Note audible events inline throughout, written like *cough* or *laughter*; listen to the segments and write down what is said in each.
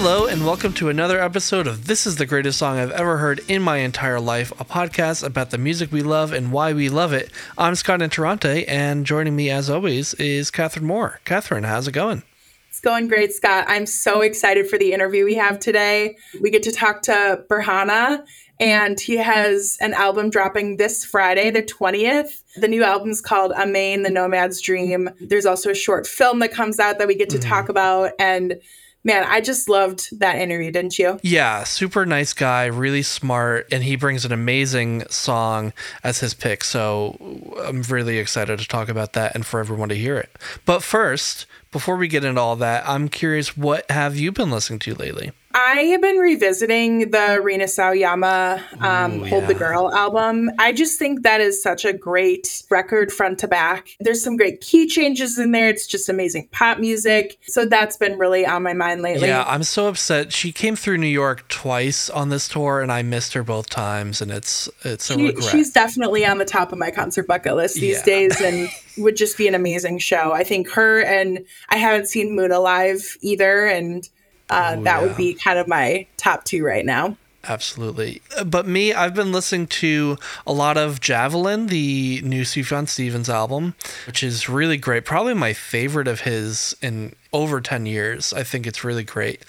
Hello, and welcome to another episode of This is the Greatest Song I've Ever Heard in My Entire Life, a podcast about the music we love and why we love it. I'm Scott Interrante, and joining me, as always, is Katherine Mohr. Katherine, how's it going? It's going great, Scott. I'm so excited for the interview we have today. We get to talk to Berhana, and he has an album dropping this Friday, the 20th. The new album's called Amén, The Nomad's Dream. There's also a short film that comes out that we get to mm-hmm. talk about. And man, I just loved that interview, didn't you? Yeah, super nice guy, really smart, and he brings an amazing song as his pick. So I'm really excited to talk about that and for everyone to hear it. But first, before we get into all that, I'm curious what have you been listening to lately? I have been revisiting the Rina Sawayama um, Ooh, Hold the Girl album. I just think that is such a great record front to back. There's some great key changes in there. It's just amazing pop music. So that's been really on my mind lately. Yeah, I'm so upset. She came through New York twice on this tour and I missed her both times and it's it's a she, regret. She's definitely on the top of my concert bucket list these yeah. days and *laughs* would just be an amazing show. I think her and I haven't seen Moon alive either and uh, Ooh, that yeah. would be kind of my top two right now. Absolutely. Uh, but me, I've been listening to a lot of Javelin, the new Sufjan Stevens album, which is really great. Probably my favorite of his in over 10 years. I think it's really great.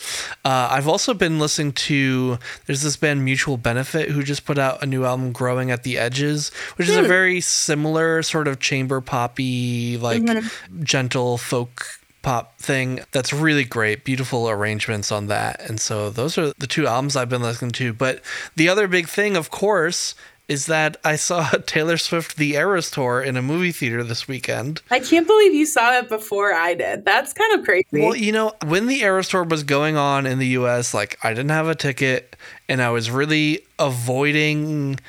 Uh, I've also been listening to, there's this band Mutual Benefit who just put out a new album, Growing at the Edges, which is a hmm. very similar sort of chamber poppy, like mm-hmm. gentle folk pop thing that's really great beautiful arrangements on that and so those are the two albums i've been listening to but the other big thing of course is that I saw *laughs* Taylor Swift the Eras tour in a movie theater this weekend. I can't believe you saw it before I did. That's kind of crazy. Well, you know, when the Eras tour was going on in the US, like I didn't have a ticket and I was really avoiding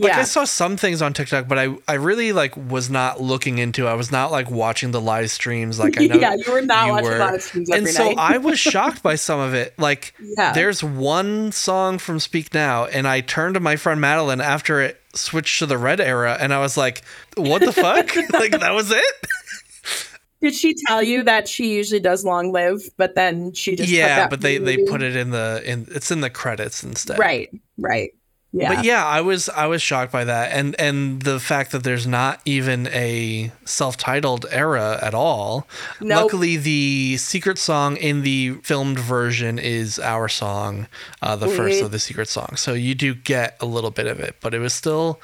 like yeah. I saw some things on TikTok, but I, I really like was not looking into. I was not like watching the live streams. Like I *laughs* know yeah, you were not you watching were. live streams, and night. so I was *laughs* shocked by some of it. Like yeah. there's one song from Speak Now, and I turned to my friend Madeline after it switched to the Red era, and I was like, "What the fuck? *laughs* like that was it." Did she tell you that she usually does long live, but then she just yeah, but they they put it in the in it's in the credits instead. Right, right. Yeah. But yeah, I was I was shocked by that, and and the fact that there's not even a self-titled era at all. Nope. Luckily, the secret song in the filmed version is our song, uh, the mm-hmm. first of the secret songs. So you do get a little bit of it, but it was still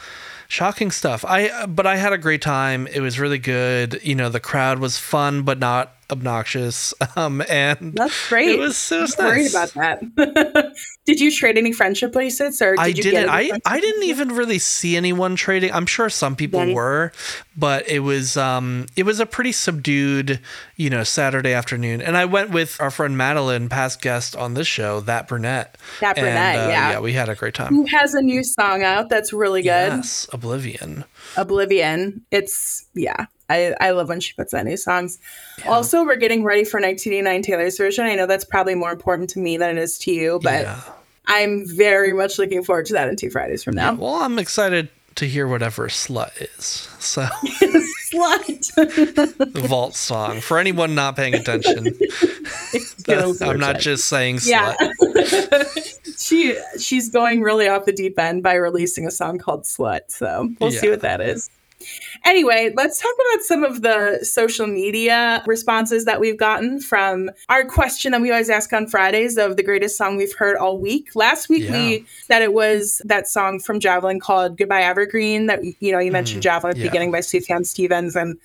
shocking stuff. I but I had a great time. It was really good. You know, the crowd was fun, but not obnoxious. *laughs* Um, and that's great. It was so nice. worried about that. *laughs* did you trade any friendship bracelets, or did I you didn't. I I didn't even really see anyone trading. I'm sure some people were, but it was um it was a pretty subdued you know Saturday afternoon. And I went with our friend Madeline, past guest on this show, that brunette. That brunette, and, uh, yeah, yeah, we had a great time. Who has a new song out that's really good? Yes, Oblivion. Oblivion. It's yeah. I, I love when she puts out new songs. Yeah. Also, we're getting ready for 1989 Taylor's version. I know that's probably more important to me than it is to you, but yeah. I'm very much looking forward to that in two Fridays from now. Yeah, well, I'm excited to hear whatever slut is. So *laughs* slut. the vault song. For anyone not paying attention. *laughs* I'm not just saying slut. Yeah. *laughs* she she's going really off the deep end by releasing a song called Slut. So we'll yeah. see what that is. Anyway, let's talk about some of the social media responses that we've gotten from our question that we always ask on Fridays of the greatest song we've heard all week. Last week yeah. we said it was that song from Javelin called Goodbye Evergreen that you know you mentioned mm, Javelin at the yeah. beginning by Sufjan Stevens and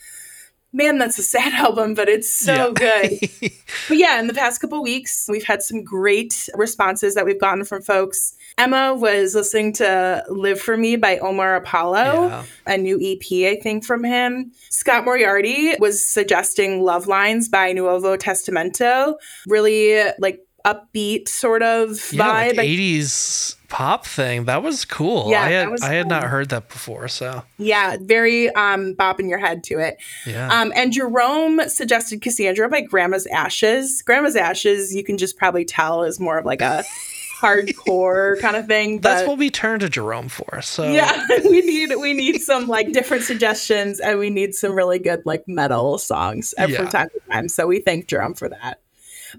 man, that's a sad *laughs* album, but it's so yeah. good. *laughs* but yeah, in the past couple weeks, we've had some great responses that we've gotten from folks. Emma was listening to Live for Me by Omar Apollo, yeah. a new EP, I think, from him. Scott Moriarty was suggesting Love Lines by Nuovo Testamento. Really like upbeat sort of yeah, vibe. Like 80s pop thing. That was cool. Yeah, I had I had cool. not heard that before. So yeah, very um bopping your head to it. Yeah. Um and Jerome suggested Cassandra by Grandma's Ashes. Grandma's Ashes, you can just probably tell is more of like a *laughs* hardcore kind of thing. That's what we turn to Jerome for. So yeah, *laughs* we need we need some like different suggestions, and we need some really good like metal songs yeah. from time to time. So we thank Jerome for that.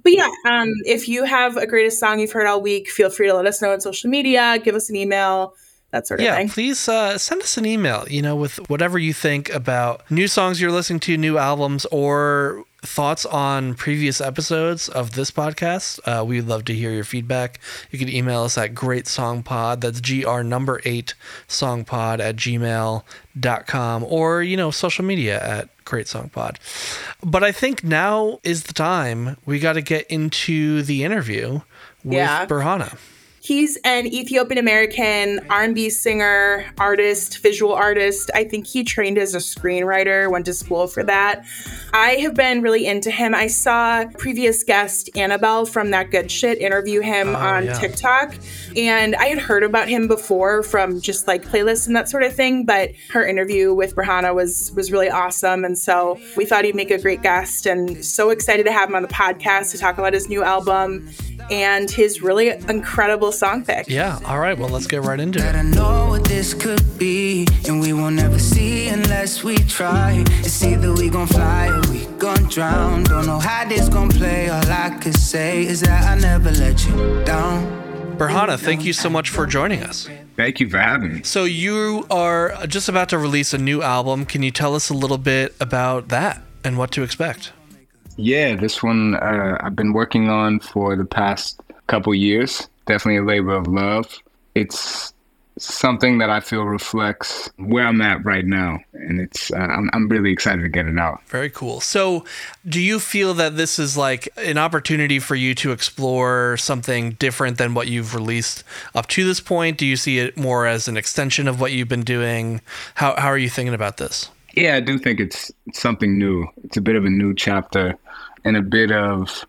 But yeah, um, if you have a greatest song you've heard all week, feel free to let us know on social media, give us an email that sort of yeah, thing. please uh, send us an email, you know, with whatever you think about new songs you're listening to, new albums, or thoughts on previous episodes of this podcast. Uh, we'd love to hear your feedback. You can email us at great song pod. That's GR number eight songpod at gmail.com or, you know, social media at great song pod. But I think now is the time we got to get into the interview with Yeah. Berhana. He's an Ethiopian American R&B singer, artist, visual artist. I think he trained as a screenwriter, went to school for that. I have been really into him. I saw previous guest Annabelle from That Good Shit interview him Oh, on yeah. TikTok, and I had heard about him before from just like playlists and that sort of thing. But her interview with Berhana was was really awesome, and so we thought he'd make a great guest. And so excited to have him on the podcast to talk about his new album and his really incredible song pick. Yeah. All right. Well, let's get right into it. That I know what this could be, and we will never see unless we try. It's either we gon' fly or we gon' drown. Don't know how this gon' play. All I could say is that I never let you down. Berhana, thank you so much for joining us. Thank you for having me. So you are just about to release a new album. Can you tell us a little bit about that and what to expect? Yeah, this one uh, I've been working on for the past couple years. Definitely a labor of love. It's something that I feel reflects where I'm at right now, and it's uh, I'm, I'm really excited to get it out. Very cool. So, do you feel that this is like an opportunity for you to explore something different than what you've released up to this point? Do you see it more as an extension of what you've been doing? How how are you thinking about this? Yeah, I do think it's something new. It's a bit of a new chapter and a bit of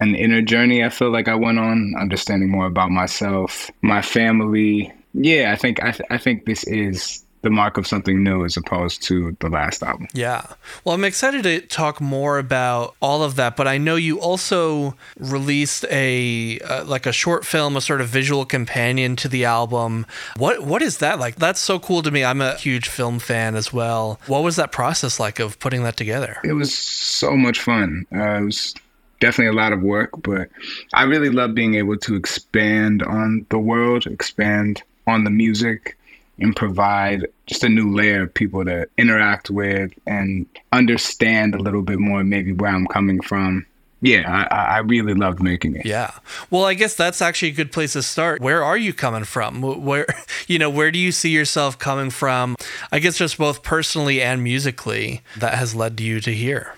an inner journey I feel like I went on, understanding more about myself, my family. Yeah, I think I, th- I think this is the mark of something new as opposed to the last album. Yeah. Well, I'm excited to talk more about all of that, but I know you also released a uh, like a short film, a sort of visual companion to the album. What what is that like? That's so cool to me. I'm a huge film fan as well. What was that process like of putting that together? It was so much fun. Uh, it was definitely a lot of work, but I really love being able to expand on the world, expand on the music, and provide just a new layer of people to interact with and understand a little bit more, maybe where I'm coming from. Yeah, I, I really loved making it. Yeah. Well, I guess that's actually a good place to start. Where are you coming from? Where, *laughs* you know, where do you see yourself coming from? I guess just both personally and musically that has led you to here.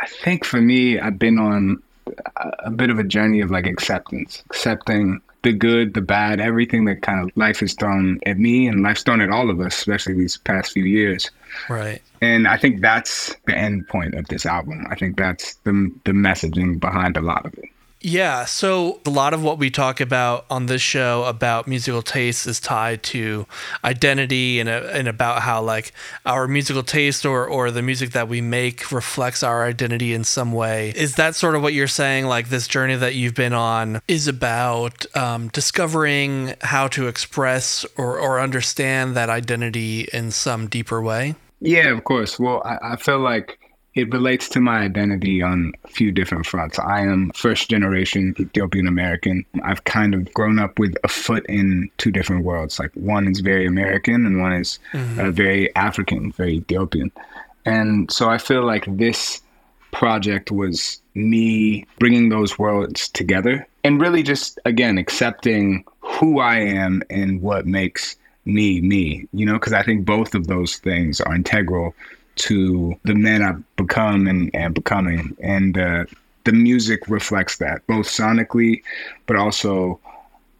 I think for me, I've been on a, a bit of a journey of like acceptance, accepting the good, the bad, everything that kind of life has thrown at me and life's thrown at all of us, especially these past few years. Right. And I think that's the end point of this album. I think that's the the messaging behind a lot of it. Yeah, so a lot of what we talk about on this show about musical taste is tied to identity and, uh, and about how like our musical taste or, or the music that we make reflects our identity in some way. Is that sort of what you're saying? Like this journey that you've been on is about um, discovering how to express or, or understand that identity in some deeper way? Yeah, of course. Well, I, I feel like it relates to my identity on a few different fronts. I am first generation Ethiopian American. I've kind of grown up with a foot in two different worlds. Like one is very American and one is uh, very African, very Ethiopian. And so I feel like this project was me bringing those worlds together and really just, again, accepting who I am and what makes me me, you know, because I think both of those things are integral to the man I've become and, and becoming. And uh, the music reflects that, both sonically, but also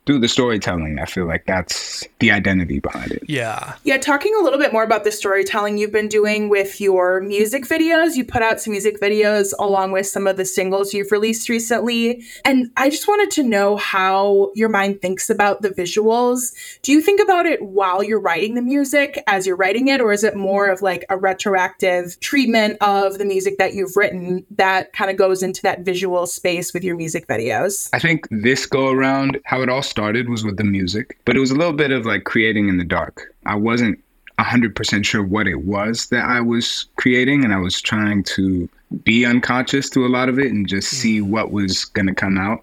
through the storytelling. I feel like that's the identity behind it. Yeah. Yeah, talking a little bit more about the storytelling you've been doing with your music videos. You put out some music videos along with some of the singles you've released recently. And I just wanted to know how your mind thinks about the visuals. Do you think about it while you're writing the music as you're writing it, or is it more of like a retroactive treatment of the music that you've written that kind of goes into that visual space with your music videos? I think this go around, how it all started was with the music, but it was a little bit of like creating in the dark. I wasn't 100% sure what it was that I was creating, and I was trying to be unconscious to a lot of it and just see mm. what was going to come out.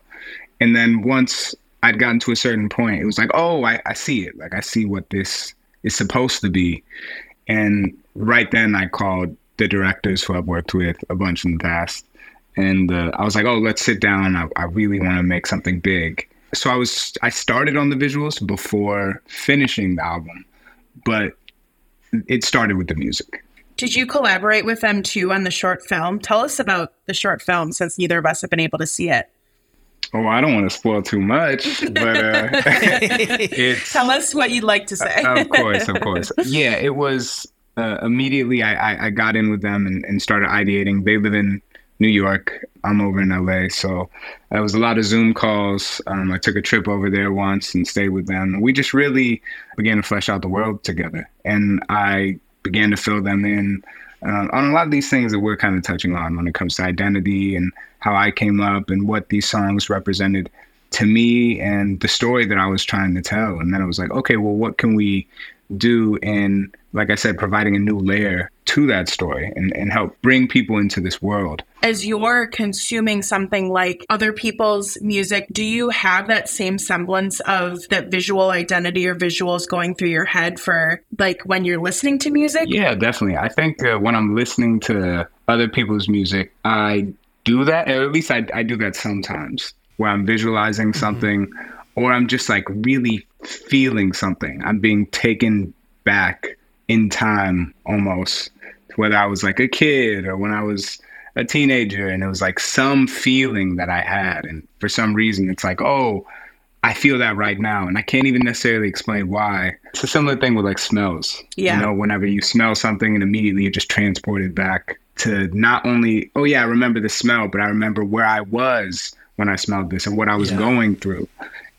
And then once I'd gotten to a certain point, it was like, oh, I, I see it. Like I see what this is supposed to be. And right then I called the directors who I've worked with a bunch in the past. And uh, I was like, oh, let's sit down. I, I really want to make something big. So I was I started on the visuals before finishing the album, but it started with the music. Did you collaborate with them too on the short film? Tell us about the short film since neither of us have been able to see it. Oh, I don't want to spoil too much, but uh, *laughs* tell us what you'd like to say. of course, of course. Yeah, it was uh, immediately I, I, I, got in with them and, and started ideating. They live in New York. I'm over in LA, so it was a lot of Zoom calls. Um, I took a trip over there once and stayed with them. We just really began to flesh out the world together, and I began to fill them in uh, on a lot of these things that we're kind of touching on when it comes to identity and how I came up and what these songs represented to me and the story that I was trying to tell. And then I was like, okay, well, what can we do in, like I said, providing a new layer to that story and, and help bring people into this world. As you're consuming something like other people's music, do you have that same semblance of that visual identity or visuals going through your head for like when you're listening to music? Yeah, definitely. I think uh, when I'm listening to other people's music, I do that, or at least I, I do that sometimes where I'm visualizing mm-hmm. something mm-hmm. or I'm just like really feeling something. I'm being taken back in time almost, whether I was like a kid or when I was a teenager and it was like some feeling that I had. And for some reason, it's like, oh, I feel that right now. And I can't even necessarily explain why. It's a similar thing with like smells. Yeah. You know, whenever you smell something and immediately you're just transported back to not only, oh, yeah, I remember the smell, but I remember where I was when I smelled this and what I was yeah. going through.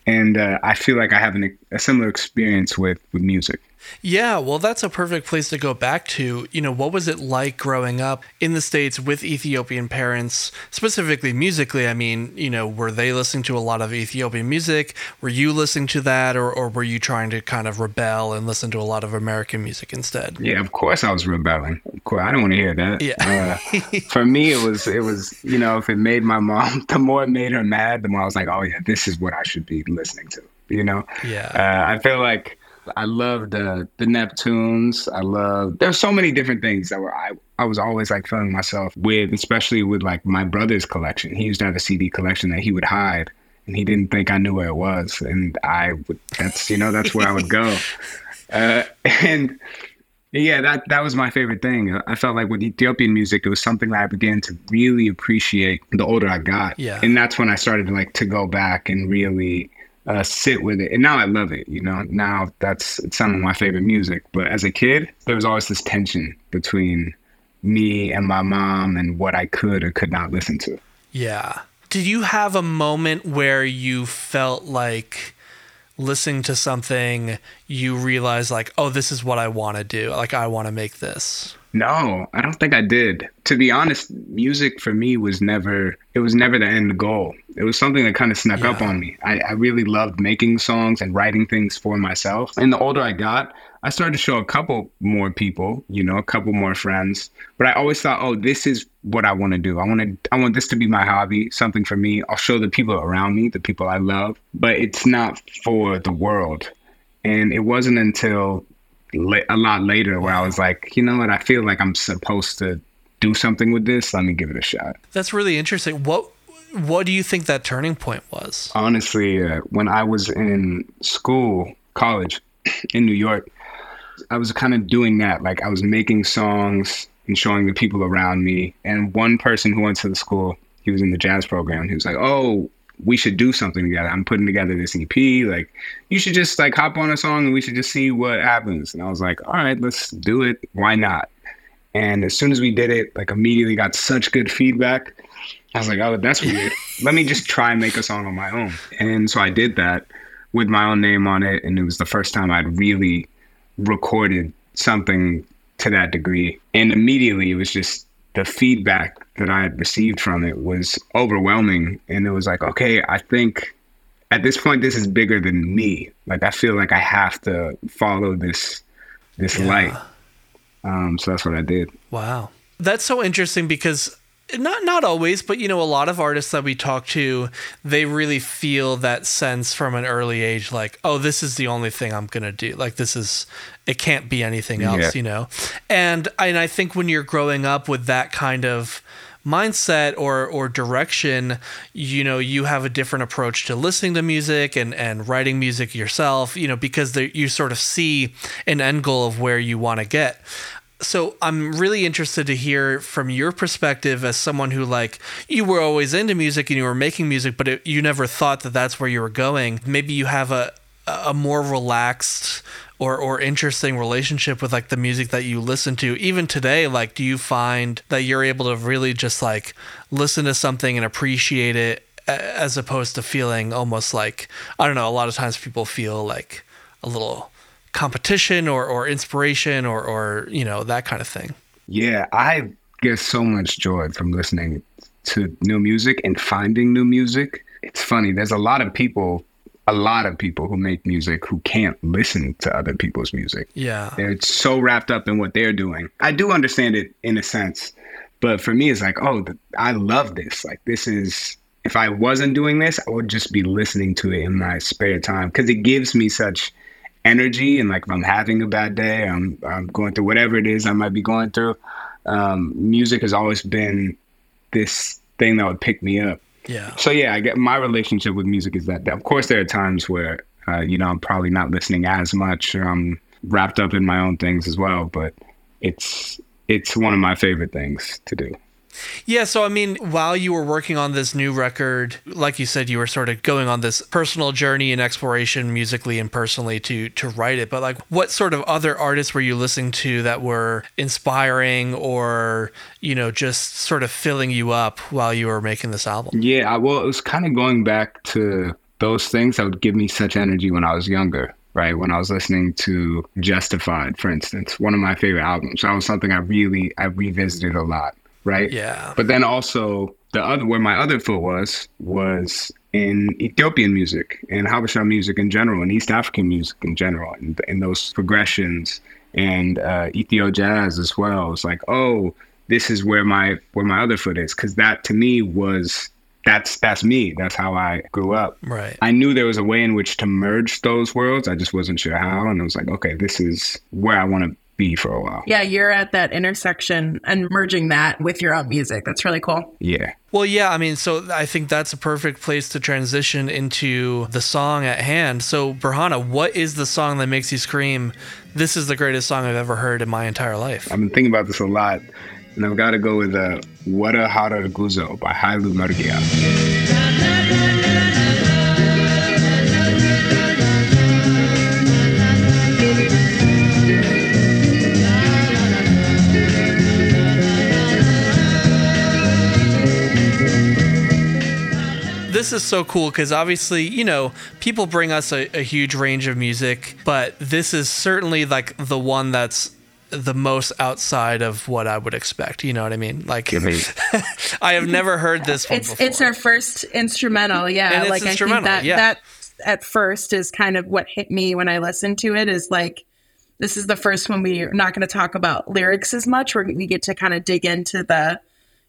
And uh, I feel like I have an, a similar experience with, with music. Yeah, well, that's a perfect place to go back to. You know, what was it like growing up in the States with Ethiopian parents, specifically musically? I mean, you know, were they listening to a lot of Ethiopian music? Were you listening to that, or, or were you trying to kind of rebel and listen to a lot of American music instead? Yeah, of course I was rebelling. Of course, I don't want to hear that. Yeah. Uh, *laughs* for me, it was, it was, you know, if it made my mom, *laughs* the more it made her mad, the more I was like, oh, yeah, this is what I should be listening to, you know? Yeah. Uh, I feel like, I loved uh, the Neptunes. I love. There's so many different things that were I I was always like filling myself with, especially with like my brother's collection. He used to have a CD collection that he would hide, and he didn't think I knew where it was, and I would. That's you know that's where I would go, *laughs* uh, and yeah, that that was my favorite thing. I felt like with Ethiopian music, it was something that I began to really appreciate the older I got. Yeah, and that's when I started like to go back and really uh, sit with it. And now I love it. You know, now that's some of my favorite music. But as a kid, there was always this tension between me and my mom and what I could or could not listen to. Yeah. Did you have a moment where you felt like listening to something, you realized, like, oh, this is what I want to do. Like I want to make this. No, I don't think I did. To be honest, music for me was never it was never the end goal. It was something that kind of snuck yeah. up on me. I, I really loved making songs and writing things for myself. And the older I got, I started to show a couple more people, you know, a couple more friends. But I always thought, oh, this is what I want to do. I want to I want this to be my hobby, something for me. I'll show the people around me, the people I love, but it's not for the world. And it wasn't until a lot later where I was like, you know what? I feel like I'm supposed to do something with this. Let me give it a shot. That's really interesting. What what do you think that turning point was? Honestly, uh, when I was in school, college *clears throat* in New York, I was kind of doing that. Like I was making songs and showing the people around me. And one person who went to the school, he was in the jazz program. He was like, "Oh, we should do something together. I'm putting together this EP. Like, you should just like hop on a song and we should just see what happens. And I was like, all right, let's do it. Why not? And as soon as we did it, like immediately got such good feedback. I was like, oh, that's weird. Let me just try and make a song on my own. And so I did that with my own name on it. And it was the first time I'd really recorded something to that degree. And immediately it was just the feedback that I had received from it was overwhelming. And it was like, okay, I think at this point this is bigger than me. Like I feel like I have to follow this this yeah. light. Um, so that's what I did. Wow. That's so interesting because not not always, but you know, a lot of artists that we talk to, they really feel that sense from an early age, like, oh, this is the only thing I'm gonna do. Like this is it can't be anything else, yeah. you know. And and I think when you're growing up with that kind of mindset or or direction you know you have a different approach to listening to music and and writing music yourself you know because you sort of see an end goal of where you want to get so I'm really interested to hear from your perspective as someone who like you were always into music and you were making music, but it, you never thought that that's where you were going. Maybe you have a a more relaxed or or interesting relationship with like the music that you listen to even today like do you find that you're able to really just like listen to something and appreciate it as opposed to feeling almost like I don't know a lot of times people feel like a little competition or, or inspiration or, or, you know, that kind of thing? Yeah, I get so much joy from listening to new music and finding new music. It's funny, there's a lot of people a lot of people who make music who can't listen to other people's music. Yeah. They're so wrapped up in what they're doing. I do understand it in a sense, but for me, it's like, oh, I love this. Like, this is, if I wasn't doing this, I would just be listening to it in my spare time because it gives me such energy and like if I'm having a bad day, I'm I'm going through whatever it is I might be going through. Um, music has always been this thing that would pick me up. Yeah. So yeah, I get my relationship with music is that. Of course, there are times where uh, you know I'm probably not listening as much. Or I'm wrapped up in my own things as well, but it's it's one of my favorite things to do. Yeah, so I mean, while you were working on this new record, like you said, you were sort of going on this personal journey and exploration musically and personally to to write it. But like, what sort of other artists were you listening to that were inspiring or you know just sort of filling you up while you were making this album? Yeah, well, it was kind of going back to those things that would give me such energy when I was younger right? When I was listening to Justified, for instance, one of my favorite albums. That was something I really I revisited a lot right? Yeah. But then also the other where my other foot was was in Ethiopian music and Habesha music in general and East African music in general and, and those progressions and uh, Ethio jazz as well. It's like, oh, this is where my where my other foot is because that to me was that's that's me. That's how I grew up. Right. I knew there was a way in which to merge those worlds. I just wasn't sure how, and I was like, okay, this is where I want to be for a while. Yeah, you're at that intersection and merging that with your own music. That's really cool. Yeah. Well, yeah, I mean, so I think that's a perfect place to transition into the song at hand. So, Berhana, what is the song that makes you scream, This is the greatest song I've ever heard in my entire life? I've been thinking about this a lot, and I've got to go with uh, Wede Harer Guzo by Hailu Mergia. This is so cool because obviously, you know, people bring us a, a huge range of music, but this is certainly like the one that's the most outside of what I would expect. You know what I mean? Like, *laughs* I have never heard this one. It's before. it's our first instrumental. Yeah, like I think that yeah. that at first is kind of what hit me when I listened to it. Is like this is the first one we're not going to talk about lyrics as much. Where we get to kind of dig into the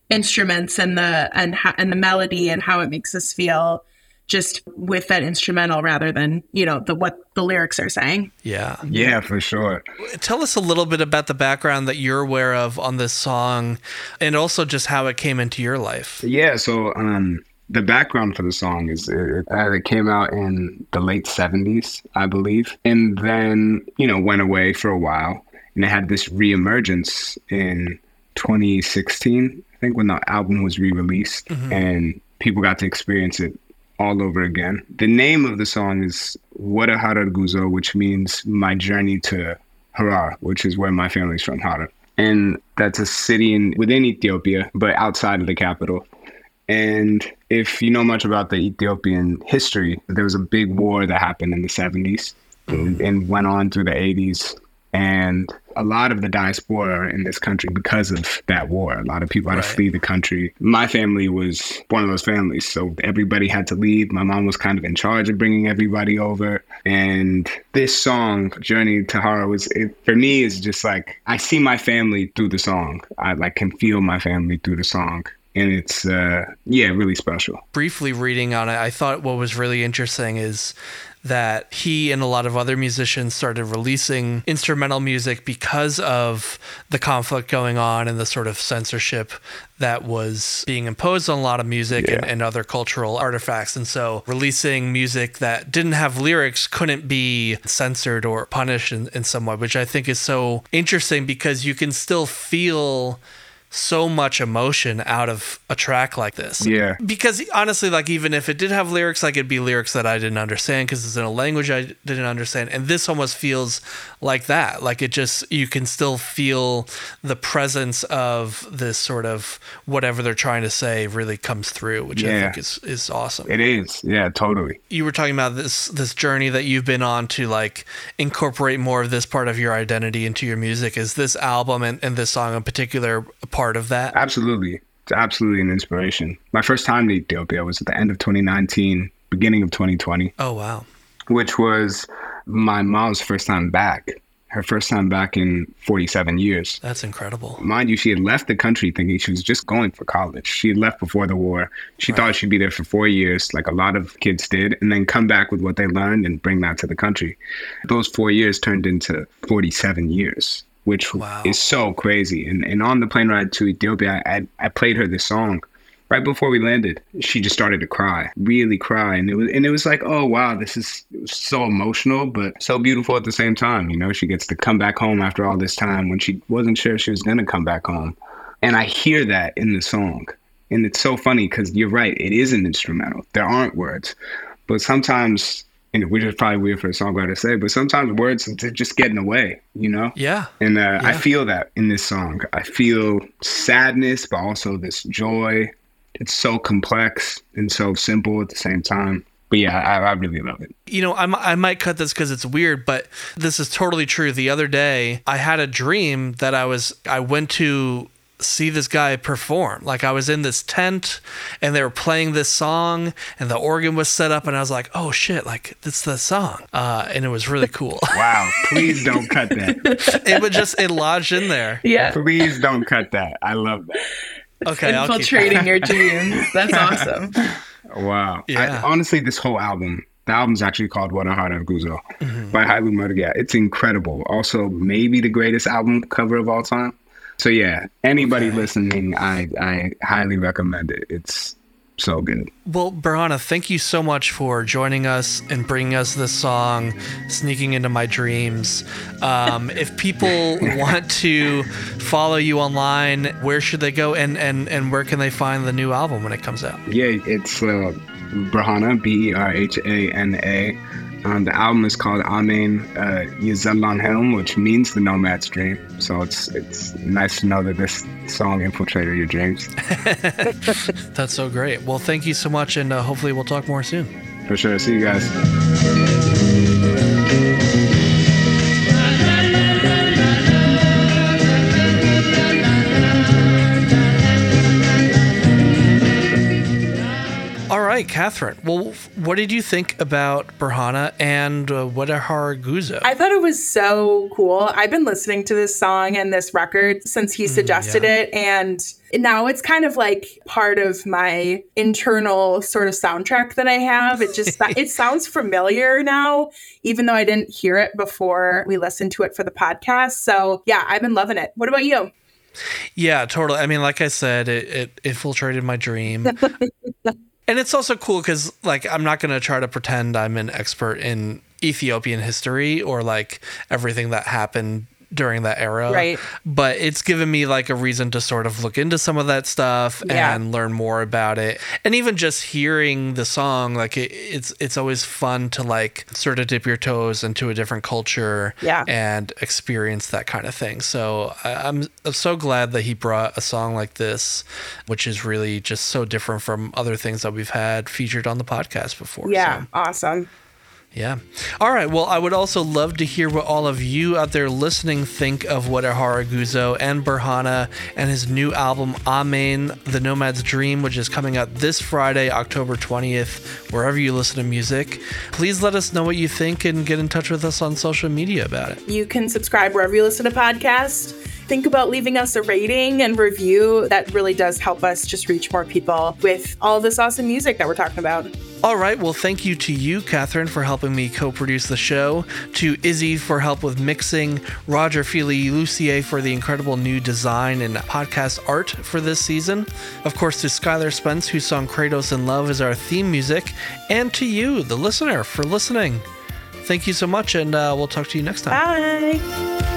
instruments and the and and the melody and how it makes us feel just with that instrumental rather than you know the what the lyrics are saying. Yeah. Yeah for sure. Tell us a little bit about the background that you're aware of on this song and also just how it came into your life. Yeah so um the background for the song is it, uh, it came out in the late 70s i believe and then you know went away for a while and it had this reemergence in 2016 I think when the album was re-released mm-hmm. and people got to experience it all over again. The name of the song is Wede Harer Guzo, which means my journey to Harar, which is where my family's from, Harar. And that's a city in, within Ethiopia, but outside of the capital. And if you know much about the Ethiopian history, there was a big war that happened in the 70s mm-hmm. and went on through the 80s and a lot of the diaspora in this country because of that war. A lot of people had right. to flee the country. My family was one of those families, so everybody had to leave. My mom was kind of in charge of bringing everybody over, and this song, "Journey to Harar," was it, for me is just like I see my family through the song. I like can feel my family through the song. and it's uh, yeah, really special. Briefly reading on it, I thought what was really interesting is that he and a lot of other musicians started releasing instrumental music because of the conflict going on and the sort of censorship that was being imposed on a lot of music yeah. and, and, other cultural artifacts. And so releasing music that didn't have lyrics couldn't be censored or punished in, in some way, which I think is so interesting because you can still feel so much emotion out of a track like this. Yeah. Because honestly, like even if it did have lyrics, like it'd be lyrics that I didn't understand because it's in a language I didn't understand. And this almost feels like that. Like it just you can still feel the presence of this sort of whatever they're trying to say really comes through, which yeah. I think is is awesome. It is. Yeah, totally. You were talking about this this journey that you've been on to like incorporate more of this part of your identity into your music. Is this album and, and this song in particular part part of that? Absolutely. It's absolutely an inspiration. My first time to Ethiopia was at the end of 2019, beginning of 2020. Oh, wow. Which was my mom's first time back. Her first time back in 47 years. That's incredible. Mind you, she had left the country thinking she was just going for college. She had left before the war. She right. thought she'd be there for four years, like a lot of kids did, and then come back with what they learned and bring that to the country. Those four years turned into 47 years which wow. is so crazy. And and on the plane ride to Ethiopia, I, I played her this song right before we landed. She just started to cry, really cry, and it was and it was like, oh wow, this is so emotional, but so beautiful at the same time. You know, she gets to come back home after all this time when she wasn't sure she was gonna come back home, and I hear that in the song. And it's so funny because you're right, it is an instrumental. There aren't words. But sometimes and which is probably weird for a songwriter to say, but sometimes words just get in the way, you know? Yeah. And uh, yeah. I feel that in this song. I feel sadness, but also this joy. It's so complex and so simple at the same time. But yeah, I, I really love it. You know, I, I might cut this because it's weird, but this is totally true. The other day, I had a dream that I was, I went to see this guy perform. Like I was in this tent and they were playing this song and the organ was set up and I was like, oh shit, like it's the song. Uh, and it was really cool. *laughs* Wow. Please don't cut that. *laughs* it would just, it lodged in there. Yeah. Please don't cut that. I love that. It's okay. Infiltrating your dreams. That's *laughs* awesome. Wow. Yeah. I, honestly, this whole album, the album's actually called Wede Harer Guzo mm-hmm. by Hailu Mergia. It's incredible. Also, maybe the greatest album cover of all time. So yeah, anybody okay. listening, I I highly recommend it. It's so good. Well, Berhana, thank you so much for joining us and bringing us this song, "Sneaking into My Dreams." Um, *laughs* if people want to follow you online, where should they go, and and and where can they find the new album when it comes out? Yeah, it's uh, Berhana, B E R H A N A um, the album is called Amén uh, Helm, which means the nomad's dream. So it's it's nice to know that this song infiltrated your dreams. *laughs* That's so great. Well, thank you so much, and uh, hopefully we'll talk more soon. For sure. See you guys. Right, Katherine. Well, what did you think about Berhana and uh, Wede Harer Guzo? I thought it was so cool. I've been listening to this song and this record since he mm, suggested mm, yeah. it. And now it's kind of like part of my internal sort of soundtrack that I have. It just *laughs* it sounds familiar now, even though I didn't hear it before we listened to it for the podcast. So yeah, I've been loving it. What about you? Yeah, totally. I mean, like I said, it, it infiltrated my dream. *laughs* And it's also cool because, like, I'm not going to try to pretend I'm an expert in Ethiopian history or like everything that happened during that era. Right. But it's given me like a reason to sort of look into some of that stuff yeah. and learn more about it. And even just hearing the song, like it, it's it's always fun to like sort of dip your toes into a different culture yeah. and experience that kind of thing. So I, I'm so glad that he brought a song like this, which is really just so different from other things that we've had featured on the podcast before. Yeah, so. awesome. Yeah. All right. Well, I would also love to hear what all of you out there listening think of Wede Harer Guzo and Berhana and his new album, Amén, The Nomad's Dream, which is coming out this Friday, October 20th, wherever you listen to music. Please let us know what you think and get in touch with us on social media about it. You can subscribe wherever you listen to podcasts. Think about leaving us a rating and review. That really does help us just reach more people with all this awesome music that we're talking about. All right. Well, thank you to you, Katherine, for helping me co produce the show, to Izzy for help with mixing, Roger Feeley-Lussier for the incredible new design and podcast art for this season, of course, to Skylar Spence, whose song Kratos in Love is our theme music, and to you, the listener, for listening. Thank you so much, and uh, we'll talk to you next time. Bye.